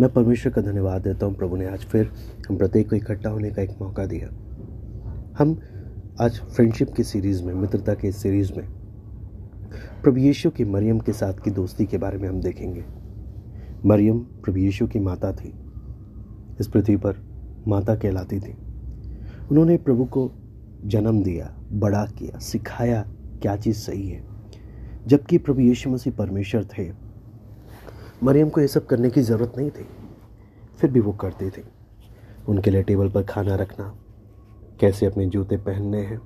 मैं परमेश्वर का धन्यवाद देता हूँ, प्रभु ने आज फिर हम प्रत्येक को इकट्ठा होने का एक मौका दिया। हम आज फ्रेंडशिप की सीरीज़ में, मित्रता के सीरीज़ में, प्रभु यीशु की मरियम के साथ की दोस्ती के बारे में हम देखेंगे। मरियम प्रभु यीशु की माता थी। इस पृथ्वी पर माता कहलाती थी। उन्होंने प्रभु को जन्म दिया, बड़ा किया, सिखाया क्या चीज़ सही है। जबकि प्रभु यीशु मसीह परमेश्वर थे मरियम को ये सब करने की ज़रूरत नहीं थी। फिर भी वो करते थे। उनके लिए टेबल पर खाना रखना, कैसे अपने जूते पहनने हैं,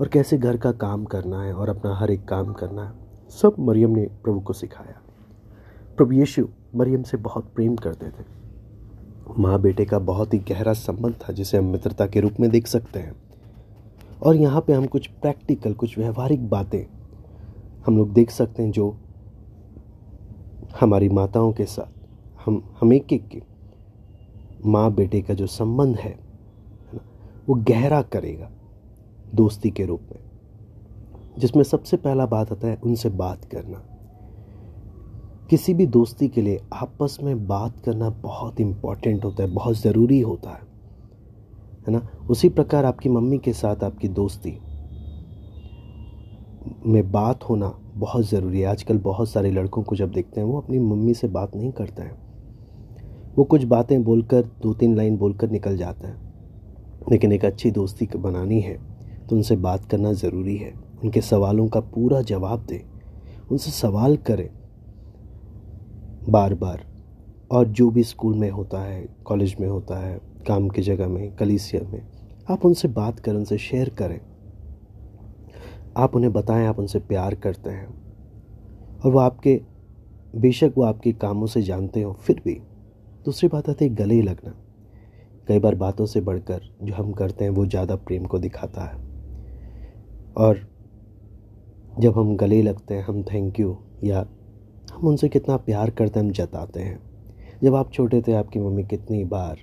और कैसे घर का काम करना है और अपना हर एक काम करना है, सब मरियम ने प्रभु को सिखाया। प्रभु यीशु मरियम से बहुत प्रेम करते थे। माँ बेटे का बहुत ही गहरा संबंध था, जिसे हम मित्रता के रूप में देख सकते हैं। और यहाँ पे हम कुछ प्रैक्टिकल, कुछ व्यवहारिक बातें हम लोग देख सकते हैं जो हमारी माताओं के साथ, हम हम एक एक के माँ बेटे का जो संबंध है ना, वो गहरा करेगा दोस्ती के रूप में। जिसमें सबसे पहला बात आता है उनसे बात करना। किसी भी दोस्ती के लिए आपस में बात करना बहुत इंपॉर्टेंट होता है, बहुत ज़रूरी होता है है ना। उसी प्रकार आपकी मम्मी के साथ आपकी दोस्ती में बात होना बहुत ज़रूरी है। आजकल बहुत सारे लड़कों को जब देखते हैं, वो अपनी मम्मी से बात नहीं करते हैं। वो कुछ बातें बोलकर दो तीन लाइन बोलकर निकल जाता है। लेकिन एक अच्छी दोस्ती बनानी है तो उनसे बात करना ज़रूरी है। उनके सवालों का पूरा जवाब दें। उनसे सवाल करें। बार बार और जो भी स्कूल में होता है, कॉलेज में होता है, काम की जगह में, कलीसिया में, आप उनसे बात करें, उनसे शेयर करें। आप उन्हें बताएँ, आप उनसे प्यार करते हैं। और वो आपके, बेशक वो आपके कामों से जानते हो, फिर भी। दूसरी बात, आती है गले लगना। कई बार बातों से बढ़कर जो हम करते हैं, वो ज़्यादा प्रेम को दिखाता है। और जब हम गले लगते हैं, हम थैंक यू या हम उनसे कितना प्यार करते हैं, हम जताते हैं। जब आप छोटे थे, आपकी मम्मी कितनी बार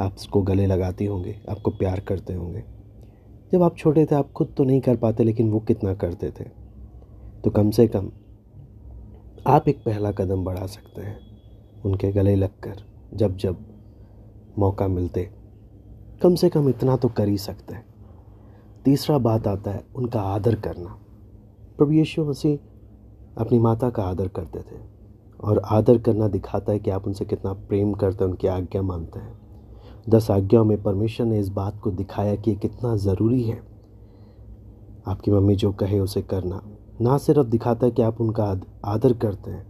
आपको गले लगाती होंगे, आपको प्यार करते होंगे। जब आप छोटे थे, आप खुद तो नहीं कर पाते, लेकिन वो कितना करते थे। तो कम से कम आप एक पहला कदम बढ़ा सकते हैं, उनके गले लगकर, जब जब मौका मिलते। कम से कम इतना तो कर ही सकते हैं। तीसरा बात आता है, उनका आदर करना। प्रभु यीशु मसीह अपनी माता का आदर करते थे, और आदर करना दिखाता है कि आप उनसे कितना प्रेम करते हैं, उनकी आज्ञा मानते हैं। दस आज्ञाओं में परमेश्वर ने इस बात को दिखाया कि कितना ज़रूरी है। आपकी मम्मी जो कहे उसे करना। ना सिर्फ़ दिखाता है कि आप उनका आदर करते हैं,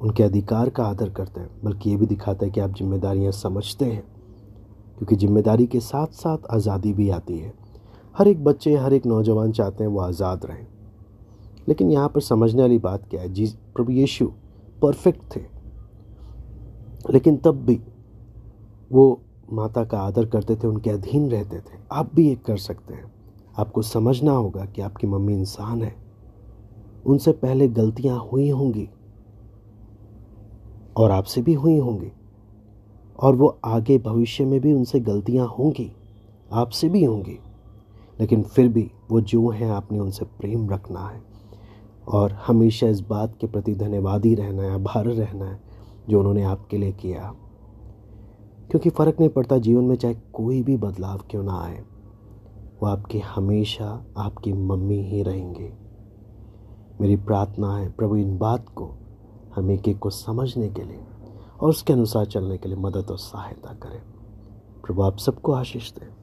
उनके अधिकार का आदर करते हैं, बल्कि ये भी दिखाता है कि आप जिम्मेदारियाँ समझते हैं, क्योंकि ज़िम्मेदारी के साथ साथ आज़ादी भी आती है। हर एक बच्चे, हर एक नौजवान चाहते हैं वो आज़ाद रहें। लेकिन यहाँ पर समझने वाली बात क्या है? जी, प्रभु यीशु परफेक्ट थे। लेकिन तब भी वो माता का आदर करते थे, उनके अधीन रहते थे। आप भी एक कर सकते हैं। आपको समझना होगा कि आपकी मम्मी इंसान है। उनसे पहले गलतियाँ हुई होंगी और आपसे भी हुई होंगी और वो आगे भविष्य में भी उनसे गलतियाँ होंगी, आपसे भी होंगी। लेकिन फिर भी वो जो हैं, आपने उनसे प्रेम रखना है और हमेशा इस बात के प्रति धन्यवादी रहना है, आभार रहना है जो उन्होंने आपके लिए किया। क्योंकि फ़र्क नहीं पड़ता जीवन में चाहे कोई भी बदलाव क्यों ना आए। वो आपके हमेशा आपकी मम्मी ही रहेंगे। मेरी प्रार्थना है, प्रभु, इन बात को हम एक एक को समझने के लिए और उसके अनुसार चलने के लिए मदद और सहायता करें। प्रभु, आप सबको आशीष दें।